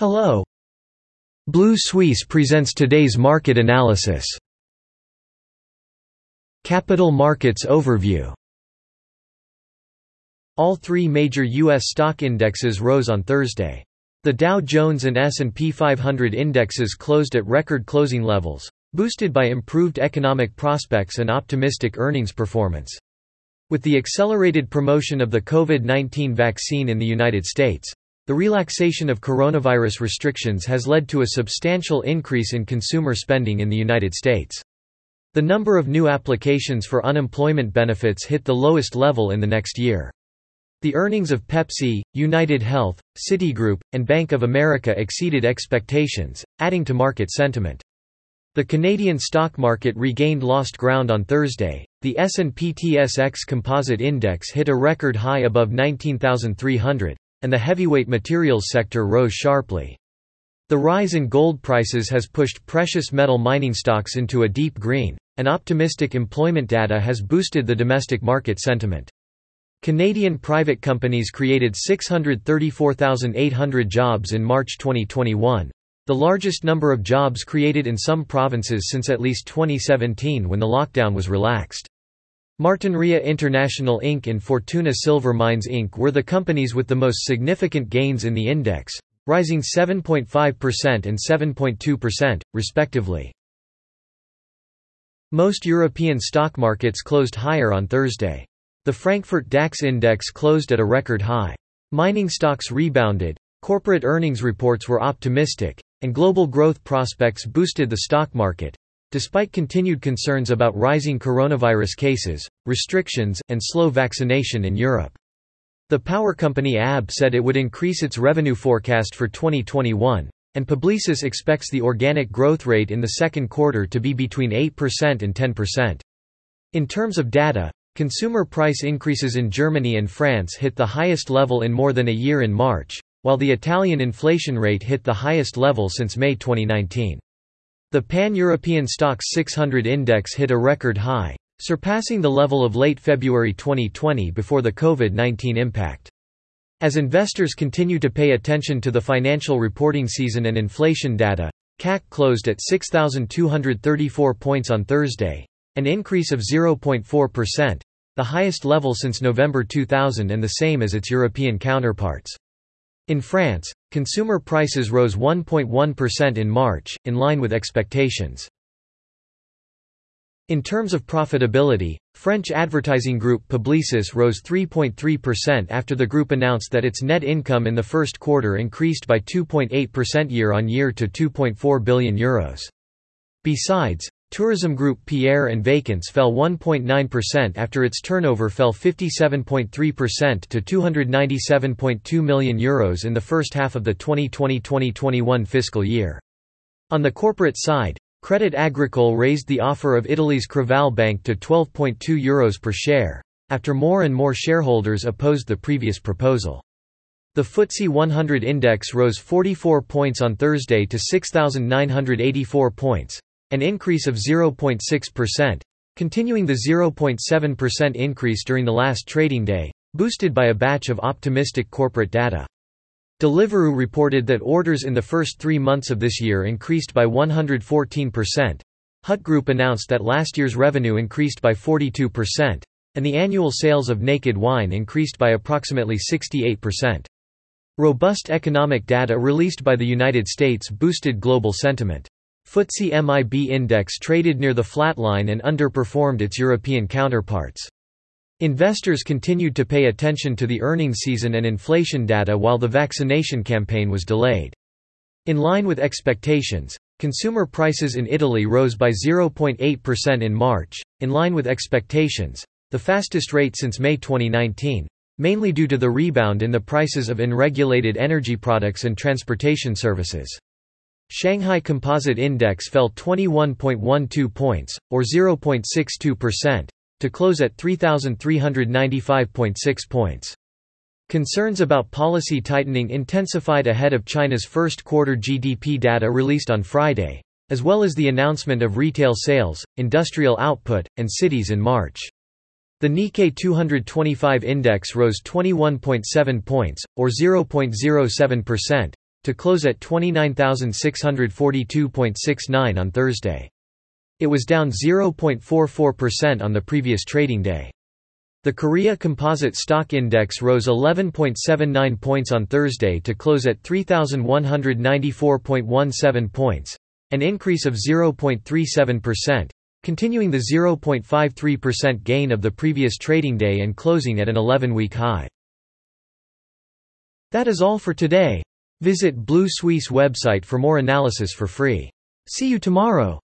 Hello. Blue Suisse presents today's market analysis. Capital Markets Overview All three major U.S. stock indexes rose on Thursday. The Dow Jones and S&P 500 indexes closed at record closing levels, boosted by improved economic prospects and optimistic earnings performance. With the accelerated promotion of the COVID-19 vaccine in the United States, the relaxation of coronavirus restrictions has led to a substantial increase in consumer spending in the United States. The number of new applications for unemployment benefits hit the lowest level in the next year. The earnings of Pepsi, United Health, Citigroup, and Bank of America exceeded expectations, adding to market sentiment. The Canadian stock market regained lost ground on Thursday. The S&P TSX Composite Index hit a record high above 19,300, and the heavyweight materials sector rose sharply. The rise in gold prices has pushed precious metal mining stocks into a deep green, and optimistic employment data has boosted the domestic market sentiment. Canadian private companies created 634,800 jobs in March 2021, the largest number of jobs created in some provinces since at least 2017 when the lockdown was relaxed. Martinrea International Inc. and Fortuna Silver Mines Inc. were the companies with the most significant gains in the index, rising 7.5% and 7.2%, respectively. Most European stock markets closed higher on Thursday. The Frankfurt DAX index closed at a record high. Mining stocks rebounded, corporate earnings reports were optimistic, and global growth prospects boosted the stock market, despite continued concerns about rising coronavirus cases, restrictions, and slow vaccination in Europe. The power company AB said it would increase its revenue forecast for 2021, and Publicis expects the organic growth rate in the second quarter to be between 8% and 10%. In terms of data, Consumer price increases in Germany and France hit the highest level in more than a year in March, while the Italian inflation rate hit the highest level since May 2019. The Pan-European Stoxx 600 index hit a record high, surpassing the level of late February 2020 before the COVID-19 impact. As investors continue to pay attention to the financial reporting season and inflation data, CAC closed at 6,234 points on Thursday, an increase of 0.4%, the highest level since November 2000 and the same as its European counterparts. In France, consumer prices rose 1.1% in March, in line with expectations. In terms of profitability, French advertising group Publicis rose 3.3% after the group announced that its net income in the first quarter increased by 2.8% year-on-year to €2.4 billion. Euros. Besides, Tourism group Pierre and Vacances fell 1.9% after its turnover fell 57.3% to €297.2 million Euros in the first half of the 2020-2021 fiscal year. On the corporate side, Crédit Agricole raised the offer of Italy's Creval Bank to €12.2 Euros per share, after more and more shareholders opposed the previous proposal. The FTSE 100 index rose 44 points on Thursday to 6,984 points an increase of 0.6%, continuing the 0.7% increase during the last trading day, boosted by a batch of optimistic corporate data. Deliveroo reported that orders in the first three months of this year increased by 114%. Hut Group announced that last year's revenue increased by 42%, and the annual sales of naked wine increased by approximately 68%. Robust economic data released by the United States boosted global sentiment. FTSE MIB index traded near the flatline and underperformed its European counterparts. Investors continued to pay attention to the earnings season and inflation data while the vaccination campaign was delayed. In line with expectations, consumer prices in Italy rose by 0.8% in March, in line with expectations, the fastest rate since May 2019, mainly due to the rebound in the prices of unregulated energy products and transportation services. Shanghai Composite Index fell 21.12 points, or 0.62%, to close at 3,395.6 points. Concerns about policy tightening intensified ahead of China's first quarter GDP data released on Friday, as well as the announcement of retail sales, industrial output, and cities in March. The Nikkei 225 index rose 21.7 points, or 0.07%, to close at 29,642.69 on Thursday. It was down 0.44% on the previous trading day. The Korea Composite Stock Index rose 11.79 points on Thursday to close at 3,194.17 points, an increase of 0.37%, continuing the 0.53% gain of the previous trading day and closing at an 11-week high. That is all for today. Visit Blue Suisse website for more analysis for free. See you tomorrow.